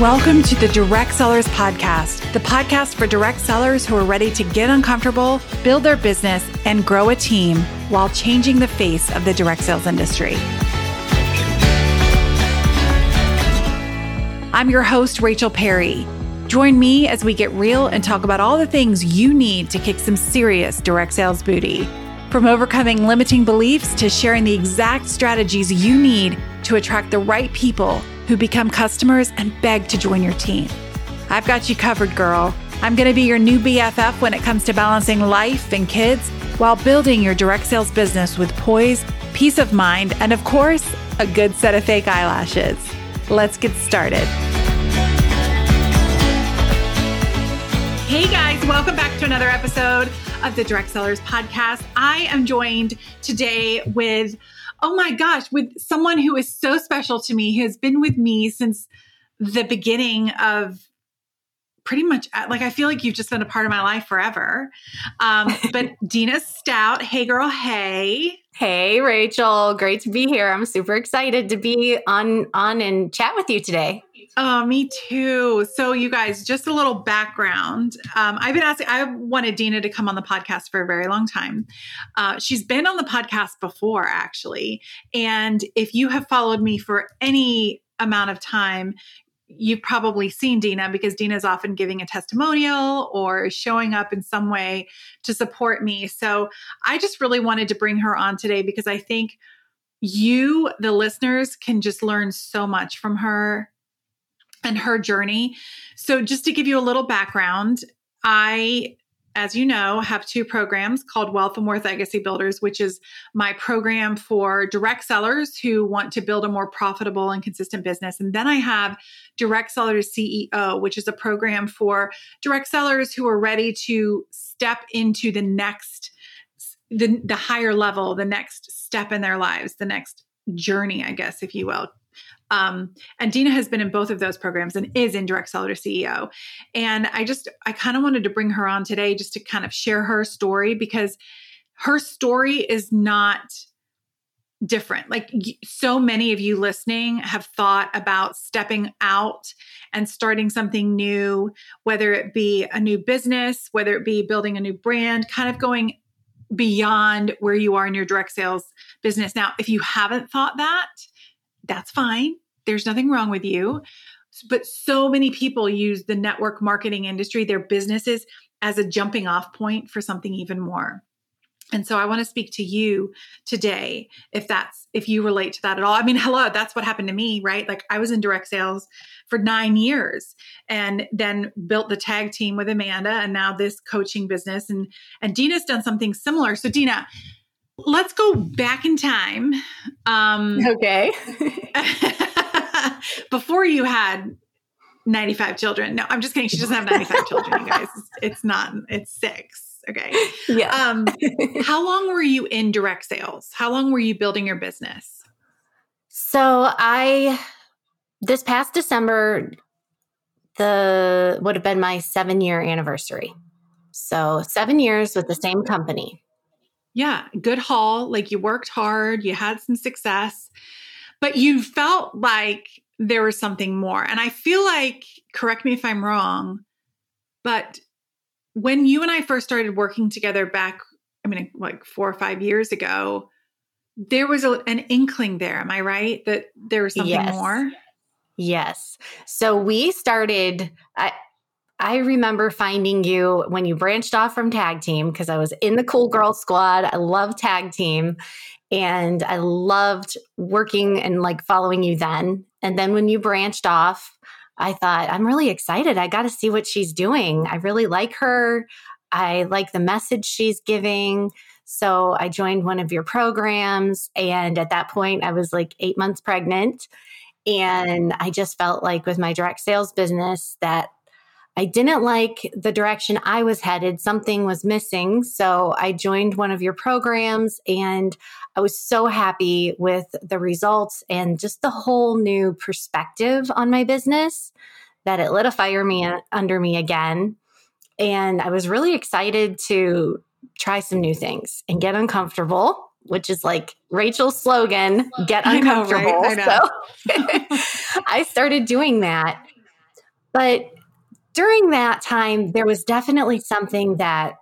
Welcome to the Direct Sellers Podcast, the podcast for direct sellers who are ready to get uncomfortable, build their business, and grow a team while changing the face of the direct sales industry. I'm your host, Rachel Perry. Join me as we get real and talk about all the things you need to kick some serious direct sales booty. From overcoming limiting beliefs to sharing the exact strategies you need to attract the right people who become customers and beg to join your team. I've got you covered, girl. I'm going to be your new BFF when it comes to balancing life and kids while building your direct sales business with poise, peace of mind, and of course, a good set of fake eyelashes. Let's get started. Hey guys, welcome back to another episode of the Direct Sellers Podcast. I am joined today with oh my gosh, with someone who is so special to me, who has been with me since the beginning of pretty much like I feel like you've just been a part of my life forever. Um, but Deena Stout, hey girl, hey. Hey Rachel, great to be here. I'm super excited to be on on and chat with you today. Oh, me too. So, you guys, just a little background. Um, I've been asking, I wanted Deena to come on the podcast for a very long time. Uh, she's been on the podcast before, actually. And if you have followed me for any amount of time, you've probably seen Deena because Deena is often giving a testimonial or showing up in some way to support me. So, I just really wanted to bring her on today because I think you, the listeners, can just learn so much from her and her journey. So, just to give you a little background, I, as you know, have two programs called Wealth and Worth Legacy Builders, which is my program for direct sellers who want to build a more profitable and consistent business. And then I have Direct Sellers CEO, which is a program for direct sellers who are ready to step into the next the, the higher level, the next step in their lives, the next journey, I guess, if you will, um, and Deena has been in both of those programs and is in direct seller to CEO. And I just, I kind of wanted to bring her on today just to kind of share her story because her story is not different. Like so many of you listening have thought about stepping out and starting something new, whether it be a new business, whether it be building a new brand, kind of going beyond where you are in your direct sales business. Now, if you haven't thought that, that's fine. There's nothing wrong with you. But so many people use the network marketing industry, their businesses, as a jumping off point for something even more. And so I want to speak to you today if that's if you relate to that at all. I mean, hello, that's what happened to me, right? Like I was in direct sales for 9 years and then built the tag team with Amanda and now this coaching business and and Deena's done something similar. So Deena, let's go back in time. Um, okay. before you had 95 children. No, I'm just kidding. She doesn't have 95 children, you guys. It's, it's not, it's six. Okay. Yeah. Um, how long were you in direct sales? How long were you building your business? So I, this past December, the would have been my seven year anniversary. So seven years with the same company yeah, good haul. Like you worked hard, you had some success, but you felt like there was something more. And I feel like, correct me if I'm wrong, but when you and I first started working together back, I mean, like four or five years ago, there was a, an inkling there. Am I right? That there was something yes. more? Yes. So we started, I, I remember finding you when you branched off from tag team because I was in the cool girl squad. I love tag team and I loved working and like following you then. And then when you branched off, I thought, I'm really excited. I got to see what she's doing. I really like her. I like the message she's giving. So I joined one of your programs. And at that point, I was like eight months pregnant. And I just felt like with my direct sales business that I didn't like the direction I was headed. Something was missing. So I joined one of your programs and I was so happy with the results and just the whole new perspective on my business that it lit a fire me under me again. And I was really excited to try some new things and get uncomfortable which is like Rachel's slogan, get uncomfortable. I know, right? I know. So I started doing that But during that time, there was definitely something that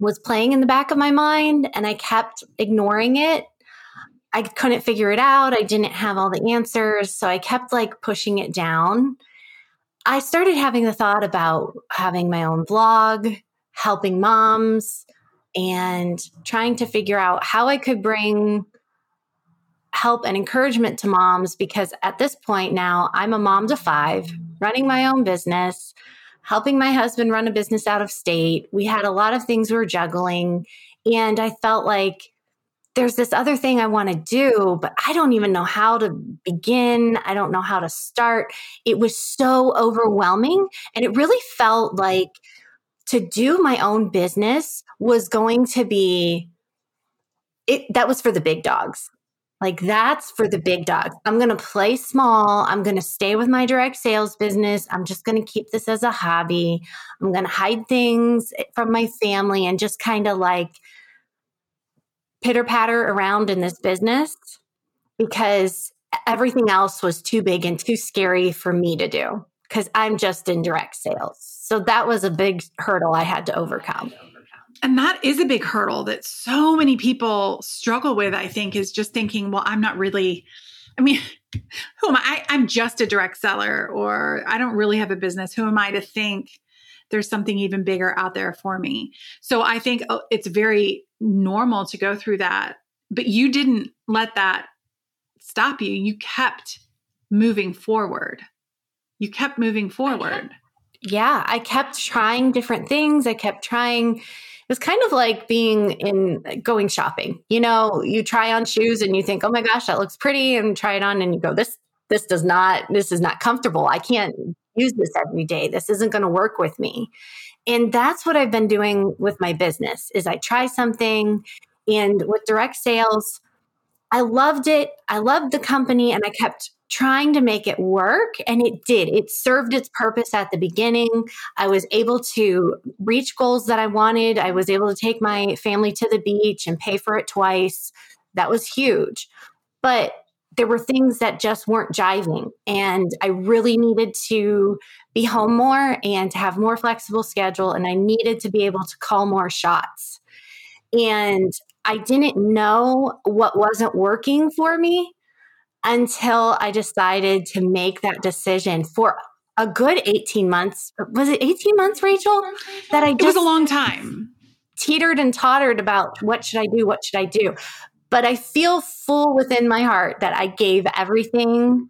was playing in the back of my mind, and I kept ignoring it. I couldn't figure it out. I didn't have all the answers. So I kept like pushing it down. I started having the thought about having my own blog, helping moms, and trying to figure out how I could bring help and encouragement to moms because at this point now I'm a mom to five, running my own business, helping my husband run a business out of state. We had a lot of things we were juggling. And I felt like there's this other thing I want to do, but I don't even know how to begin. I don't know how to start. It was so overwhelming. And it really felt like to do my own business was going to be it that was for the big dogs like that's for the big dogs. I'm going to play small. I'm going to stay with my direct sales business. I'm just going to keep this as a hobby. I'm going to hide things from my family and just kind of like pitter patter around in this business because everything else was too big and too scary for me to do because I'm just in direct sales. So that was a big hurdle I had to overcome. And that is a big hurdle that so many people struggle with, I think, is just thinking, well, I'm not really, I mean, who am I? I am just a direct seller, or I don't really have a business. Who am I to think there's something even bigger out there for me? So I think oh, it's very normal to go through that, but you didn't let that stop you. You kept moving forward. You kept moving forward. Yeah, I kept trying different things. I kept trying was kind of like being in going shopping. You know, you try on shoes and you think, "Oh my gosh, that looks pretty," and try it on and you go, "This this does not this is not comfortable. I can't use this every day. This isn't going to work with me." And that's what I've been doing with my business. Is I try something and with direct sales, I loved it. I loved the company and I kept trying to make it work and it did. It served its purpose at the beginning. I was able to reach goals that i wanted. I was able to take my family to the beach and pay for it twice. That was huge. But there were things that just weren't jiving and i really needed to be home more and to have more flexible schedule and i needed to be able to call more shots. And i didn't know what wasn't working for me until I decided to make that decision for a good 18 months. Was it 18 months, Rachel? That I just it was a long time. Teetered and tottered about what should I do? What should I do? But I feel full within my heart that I gave everything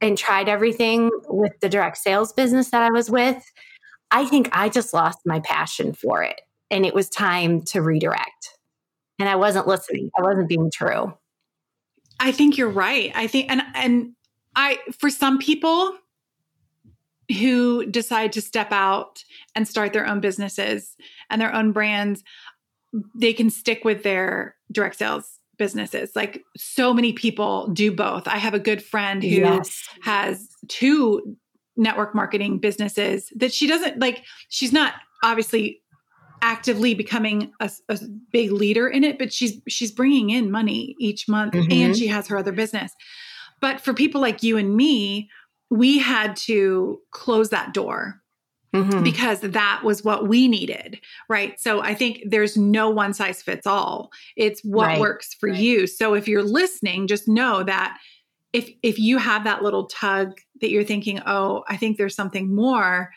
and tried everything with the direct sales business that I was with. I think I just lost my passion for it and it was time to redirect. And I wasn't listening. I wasn't being true. I think you're right. I think and and I for some people who decide to step out and start their own businesses and their own brands, they can stick with their direct sales businesses. Like so many people do both. I have a good friend who yes. has two network marketing businesses that she doesn't like she's not obviously actively becoming a, a, big leader in it but she's she's bringing in money each month mm-hmm. and she has her other business but for people like you and me we had to close that door mm-hmm. because that was what we needed right so i think there's no one size fits all it's what right. works for right. you so if you're listening just know that if if you have that little tug that you're thinking oh i think there's something more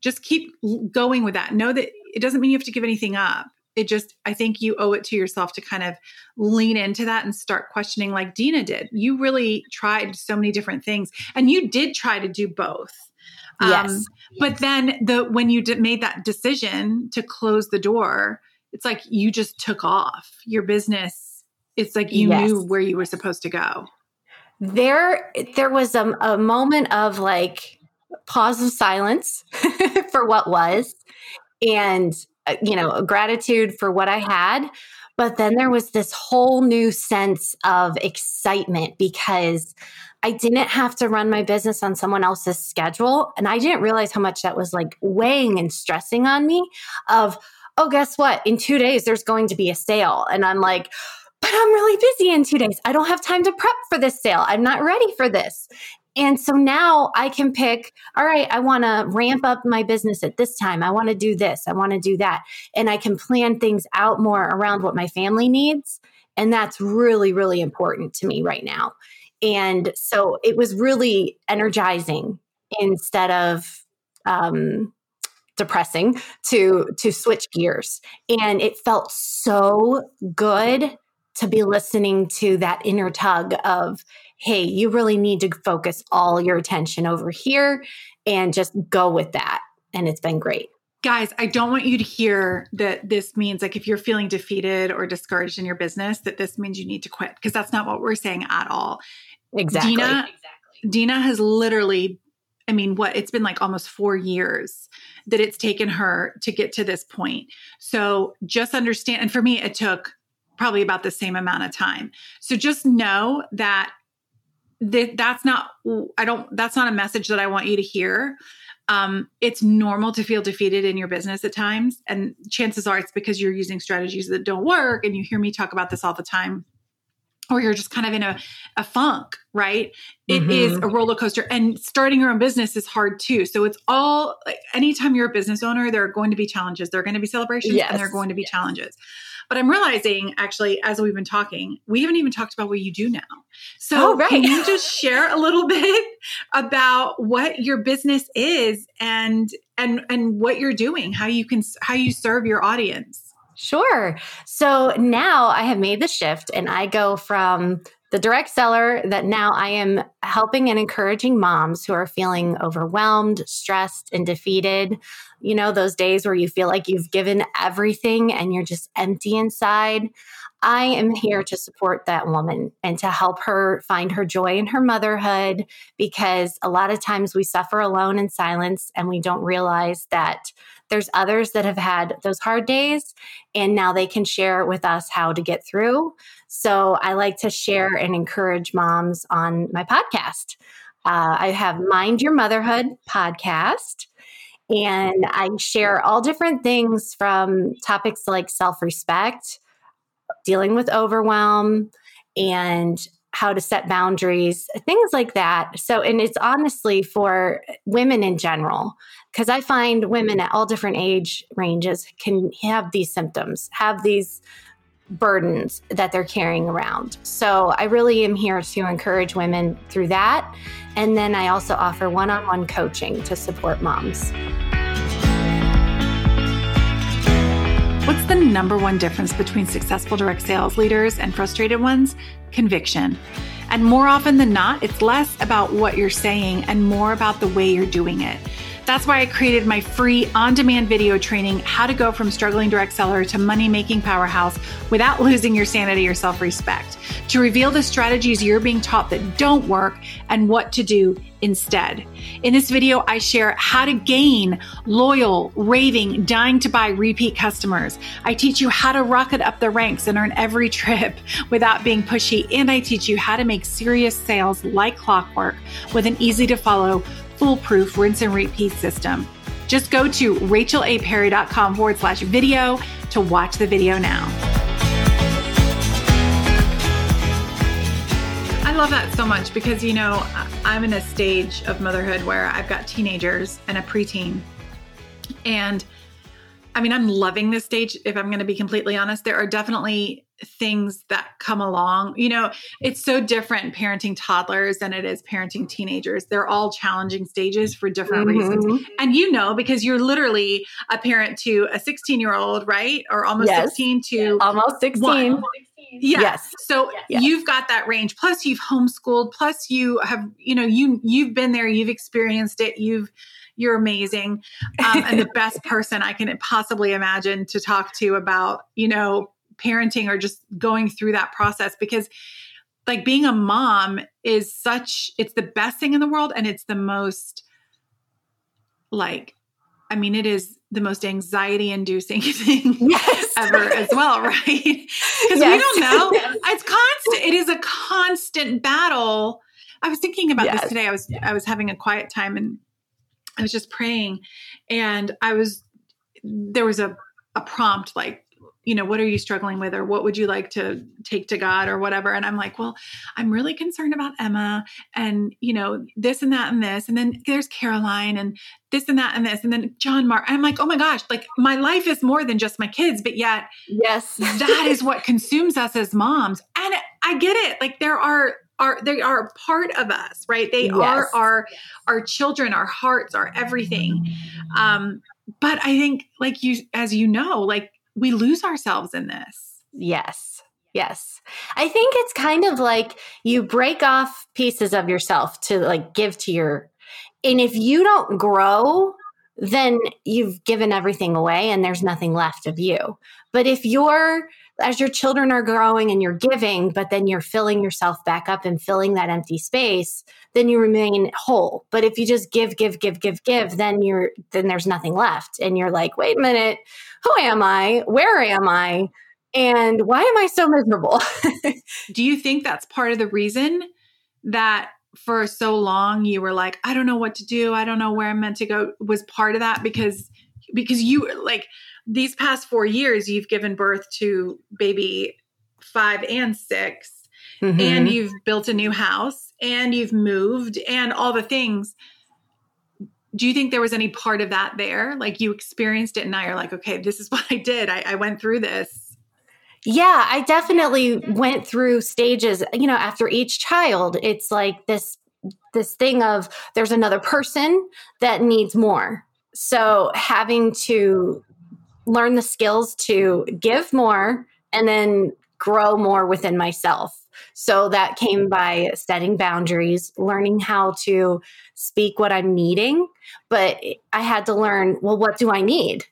just keep going with that know that it doesn't mean you have to give anything up. It just, I think you owe it to yourself to kind of lean into that and start questioning, like Deena did. You really tried so many different things, and you did try to do both. Yes. Um, but then the when you did, made that decision to close the door, it's like you just took off your business. It's like you yes. knew where you were supposed to go. There, there was a, a moment of like pause of silence for what was and uh, you know gratitude for what i had but then there was this whole new sense of excitement because I didn't have to run my business on someone else's schedule. And I didn't realize how much that was like weighing and stressing on me of, oh, guess what? In two days, there's going to be a sale. And I'm like, but I'm really busy in two days. I don't have time to prep for this sale. I'm not ready for this. And so now I can pick, all right, I want to ramp up my business at this time. I want to do this. I want to do that. And I can plan things out more around what my family needs. And that's really, really important to me right now. And so it was really energizing instead of um, depressing to to switch gears and it felt so good to be listening to that inner tug of hey you really need to focus all your attention over here and just go with that and it's been great guys i don't want you to hear that this means like if you're feeling defeated or discouraged in your business that this means you need to quit because that's not what we're saying at all exactly deena exactly. deena has literally I mean, what it's been like almost four years that it's taken her to get to this point. So just understand, and for me, it took probably about the same amount of time. So just know that that that's not I don't that's not a message that I want you to hear. Um, it's normal to feel defeated in your business at times, and chances are it's because you're using strategies that don't work. And you hear me talk about this all the time or you're just kind of in a, a funk, right? It mm-hmm. is a roller coaster. And starting your own business is hard too. So it's all like anytime you're a business owner, there are going to be challenges. There are going to be celebrations yes. and there are going to be yes. challenges. But I'm realizing actually, as we've been talking, we haven't even talked about what you do now. So oh, right. can you just share a little bit about what your business is and and and what you're doing, how you can how you serve your audience? Sure. So now I have made the shift and I go from the direct seller that now I am helping and encouraging moms who are feeling overwhelmed, stressed, and defeated. You know, those days where you feel like you've given everything and you're just empty inside. I am here to support that woman and to help her find her joy in her motherhood because a lot of times we suffer alone in silence and we don't realize that there's others that have had those hard days and now they can share with us how to get through. So I like to share and encourage moms on my podcast. Uh, I have Mind Your Motherhood podcast. And I share all different things from topics like self respect, dealing with overwhelm and how to set boundaries, things like that. So, and it's honestly for women in general, because I find women at all different age ranges can have these symptoms, have these burdens that they're carrying around. So, I really am here to encourage women through that. And then I also offer one on one coaching to support moms. What's the number one difference between successful direct sales leaders and frustrated ones? Conviction. And more often than not, it's less about what you're saying and more about the way you're doing it. That's why I created my free on demand video training, How to Go from Struggling Direct Seller to Money Making Powerhouse Without Losing Your Sanity or Self Respect, to reveal the strategies you're being taught that don't work and what to do instead. In this video, I share how to gain loyal, raving, dying to buy repeat customers. I teach you how to rocket up the ranks and earn every trip without being pushy. And I teach you how to make serious sales like clockwork with an easy to follow foolproof rinse and repeat system. Just go to rachelaperry.com forward slash video to watch the video now. I love that so much because, you know, I'm in a stage of motherhood where I've got teenagers and a preteen. And I mean, I'm loving this stage, if I'm going to be completely honest. There are definitely things that come along. You know, it's so different parenting toddlers than it is parenting teenagers. They're all challenging stages for different mm-hmm. reasons. And you know, because you're literally a parent to a 16 year old, right? Or almost yes. 16 to yes. almost 16. One. Yeah. Yes. So yes. you've got that range. Plus you've homeschooled. Plus you have, you know, you you've been there, you've experienced it, you've you're amazing um, and the best person I can possibly imagine to talk to about, you know, parenting or just going through that process because like being a mom is such it's the best thing in the world and it's the most like I mean it is the most anxiety inducing thing yes. ever as well, right? Because yes. we don't know. It's constant. It is a constant battle. I was thinking about yes. this today. I was I was having a quiet time and I was just praying and I was there was a a prompt like you know, what are you struggling with or what would you like to take to God or whatever? And I'm like, well, I'm really concerned about Emma and, you know, this and that and this. And then there's Caroline and this and that and this. And then John Mark. I'm like, oh my gosh, like my life is more than just my kids, but yet, yes, that is what consumes us as moms. And I get it. Like there are are they are part of us right they yes. are our our children our hearts our everything um but i think like you as you know like we lose ourselves in this. Yes. Yes. I think it's kind of like you break off pieces of yourself to like give to your and if you don't grow then you've given everything away and there's nothing left of you. But if you're as your children are growing and you're giving, but then you're filling yourself back up and filling that empty space, then you remain whole. But if you just give, give, give, give, give, then you're then there's nothing left. And you're like, wait a minute, who am I? Where am I? And why am I so miserable? Do you think that's part of the reason that for so long you were like, I don't know what to do, I don't know where I'm meant to go, was part of that because because you like these past four years, you've given birth to baby five and 6 mm-hmm. and you've built a new house, and you've moved, and all the things. Do you think there was any part of that there? Like you experienced it, and now you're like, okay, this is what I did. I, I went through this. Yeah, I definitely went through stages. You know, after each child, it's like this this thing of there's another person that needs more. So having to learn the skills to give more and then grow more within myself. So that came by setting boundaries, learning how to speak what I'm needing. But I had to learn, well, what do I need?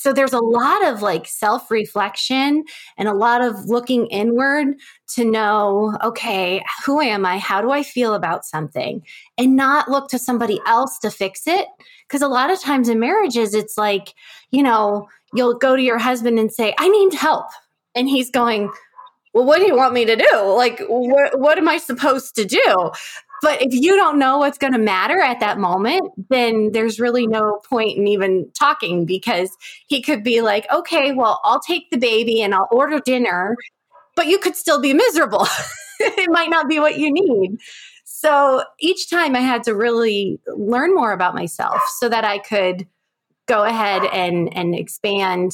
So there's a lot of like self reflection and a lot of looking inward to know, okay, who am I? How do I feel about something? And not look to somebody else to fix it. Because a lot of times in marriages, it's like, you know, you'll go to your husband and say, I need help. And he's going, Well, what do you want me to do? Like, what, what am I supposed to do? But if you don't know what's going to matter at that moment, then there's really no point in even talking because he could be like, okay, well, I'll take the baby and I'll order dinner, but you could still be miserable. it might not be what you need. So each time I had to really learn more about myself so that I could go ahead and and expand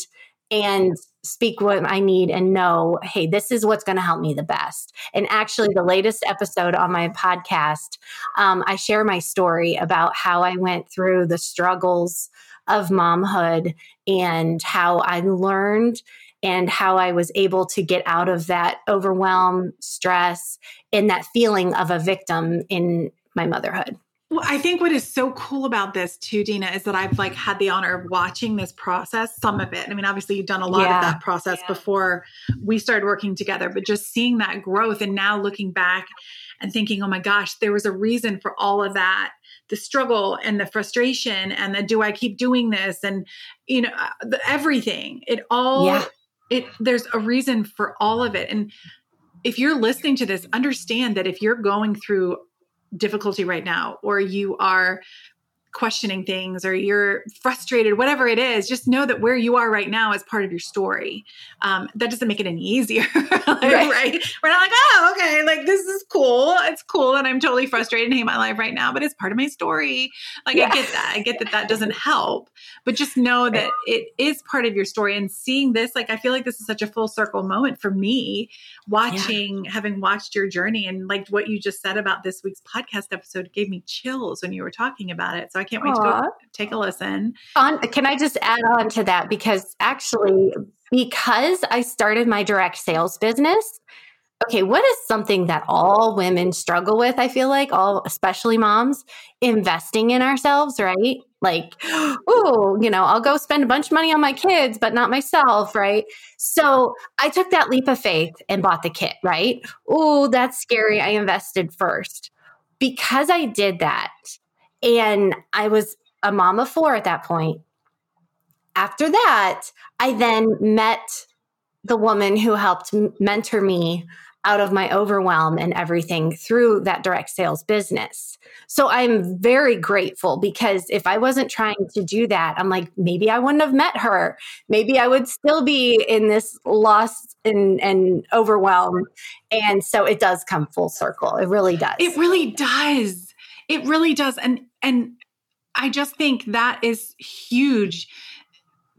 and speak what I need and know, hey, this is what's going to help me the best. And actually, the latest episode on my podcast, um, I share my story about how I went through the struggles of momhood and how I learned and how I was able to get out of that overwhelm, stress, and that feeling of a victim in my motherhood. Well, I think what is so cool about this too, Deena, is that I've like had the honor of watching this process, some of it. I mean, obviously you've done a lot yeah. of that process yeah. before we started working together, but just seeing that growth and now looking back and thinking, oh my gosh, there was a reason for all of that the struggle and the frustration and the do I keep doing this and you know uh, the, everything it all yeah. it there's a reason for all of it and if you're listening to this understand that if you're going through difficulty right now or you are questioning things or you're frustrated, whatever it is, just know that where you are right now is part of your story. Um, that doesn't make it any easier, right. right. We're not like, oh, okay, like this is cool. It's cool. And I'm totally frustrated and hate my life right now, but it's part of my story. Like, yeah. I get that. I get that that doesn't help, but just know that it is part of your story. And seeing this, like, I feel like this is such a full circle moment for me watching, yeah. having watched your journey and like what you just said about this week's podcast episode gave me chills when you were talking about it. So I can't wait Aww. to go take a listen. On, can I just add on to that? Because actually, because I started my direct sales business, okay, what is something that all women struggle with? I feel like all, especially moms, investing in ourselves, right? Like, oh, you know, I'll go spend a bunch of money on my kids, but not myself, right? So I took that leap of faith and bought the kit, right? Oh, that's scary. I invested first. Because I did that, and I was a mom of four at that point. After that, I then met the woman who helped mentor me out of my overwhelm and everything through that direct sales business. So I'm very grateful because if I wasn't trying to do that, I'm like, maybe I wouldn't have met her. Maybe I would still be in this loss and, and overwhelm. And so it does come full circle. It really does. It really does. It really does. And and I just think that is huge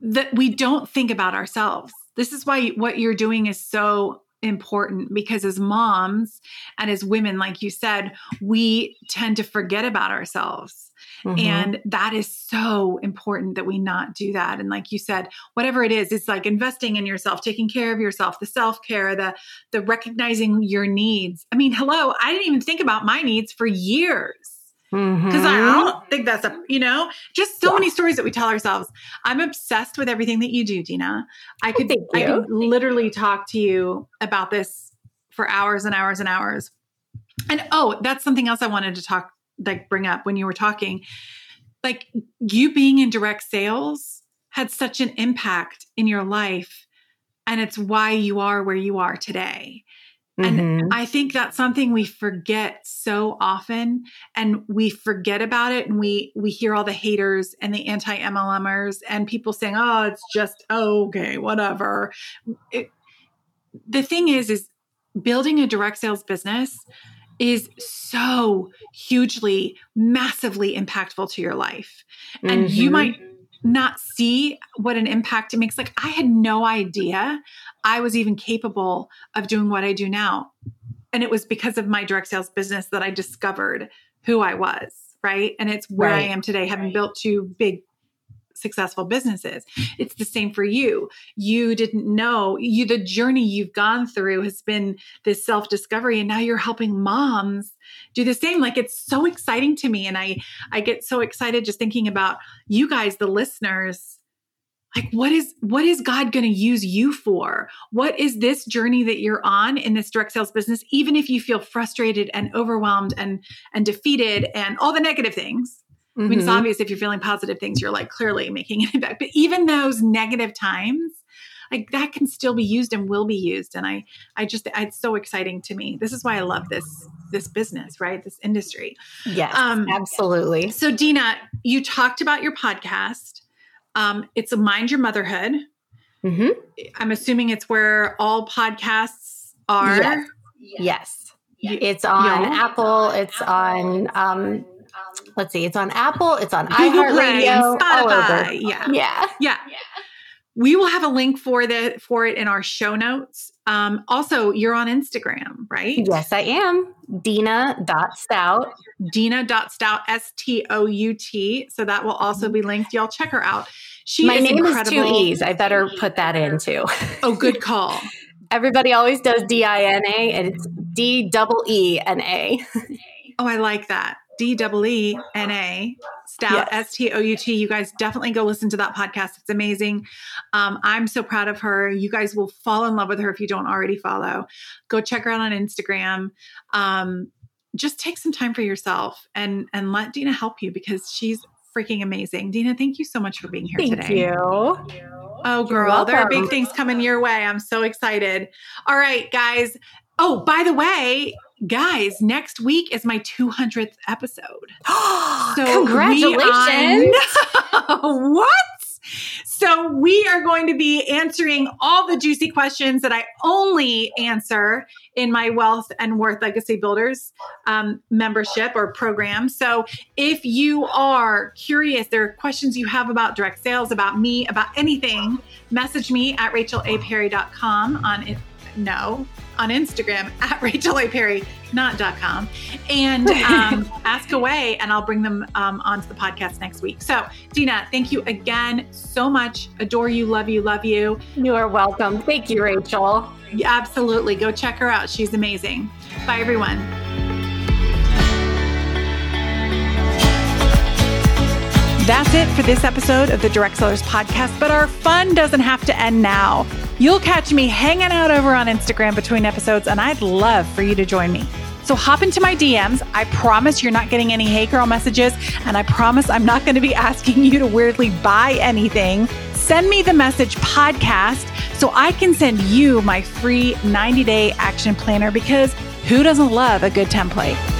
that we don't think about ourselves. This is why what you're doing is so important because as moms and as women, like you said, we tend to forget about ourselves. Mm-hmm. And that is so important that we not do that. And like you said, whatever it is, it's like investing in yourself, taking care of yourself, the self-care, the the recognizing your needs. I mean, hello, I didn't even think about my needs for years because mm-hmm. I don't think that's a you know just so yeah. many stories that we tell ourselves. I'm obsessed with everything that you do, Deena. I could I could literally talk to you about this for hours and hours and hours. And oh, that's something else I wanted to talk like bring up when you were talking. Like you being in direct sales had such an impact in your life and it's why you are where you are today. And mm-hmm. I think that's something we forget so often and we forget about it and we we hear all the haters and the anti-MLMers and people saying, "Oh, it's just okay, whatever." It, the thing is is building a direct sales business is so hugely massively impactful to your life. And mm-hmm. you might not see what an impact it makes. Like, I had no idea I was even capable of doing what I do now. And it was because of my direct sales business that I discovered who I was, right? And it's where right. I am today, having right. built two big successful businesses. It's the same for you. You didn't know you the journey you've gone through has been this self-discovery and now you're helping moms do the same. Like it's so exciting to me and I I get so excited just thinking about you guys the listeners like what is what is god going to use you for what is this journey that you're on in this direct sales business even if you feel frustrated and overwhelmed and and defeated and all the negative things Mm-hmm. I mean, it's mm-hmm. obvious if you're feeling positive things, you're like clearly making an impact. But even those negative times, like that can still be used and will be used. And I, I just, it's so exciting to me. This is why I love this, this business, right? This industry. Yes, um, absolutely. So Deena, you talked about your podcast. Um, it's a Mind Your Motherhood. Mm-hmm. I'm assuming it's where all podcasts are. Yes. yes. It's on Apple. It's on um, let's see, it's on Apple, it's on iHeartRadio, Spotify. Yeah. yeah. Yeah. We will have a link for the for it in our show notes. Um, also, you're on Instagram, right? Yes, I am. Deena.stout. Deena.stout, S T O U T. So that will also be linked. Y'all check her out. She My is name incredible. is two E's. I better put that in too. oh, good call. Everybody always does D I N A and it's D double E N A. Oh, I like that. D W E N A, Stout, S T O U T. You guys definitely go listen to that podcast. It's amazing. Um, I'm so proud of her. You guys will fall in love with her if you don't already follow. Go check her out on Instagram. Um, just take some time for yourself and and let Deena help you because she's freaking amazing. Deena, thank you so much for being here today. thank. You. Oh, girl, there are big things coming your way. I'm so excited. All right, guys. Oh, by the way, guys, next week is my 200th episode. so Congratulations. what? So we are going to be answering all the juicy questions that I only answer in my Wealth and Worth Legacy Builders um, membership or program. So if you are curious, there are questions you have about direct sales, about me, about anything, message me at rachelaperry.com on. No, on Instagram at Rachel A. Perry, not .com, and um, ask away, and I'll bring them um, onto the podcast next week. So, Deena, thank you again so much. Adore you, love you, love you. You are welcome. Thank you, Rachel. Yeah, absolutely. Go check her out. She's amazing. Bye, everyone. That's it for this episode of the Direct Sellers Podcast, but our fun doesn't have to end now. You'll catch me hanging out over on Instagram between episodes, and I'd love for you to join me. So hop into my DMs. I promise you're not getting any hey girl messages, and I promise I'm not going to be asking you to weirdly buy anything. Send me the message podcast so I can send you my free 90 day action planner because who doesn't love a good template?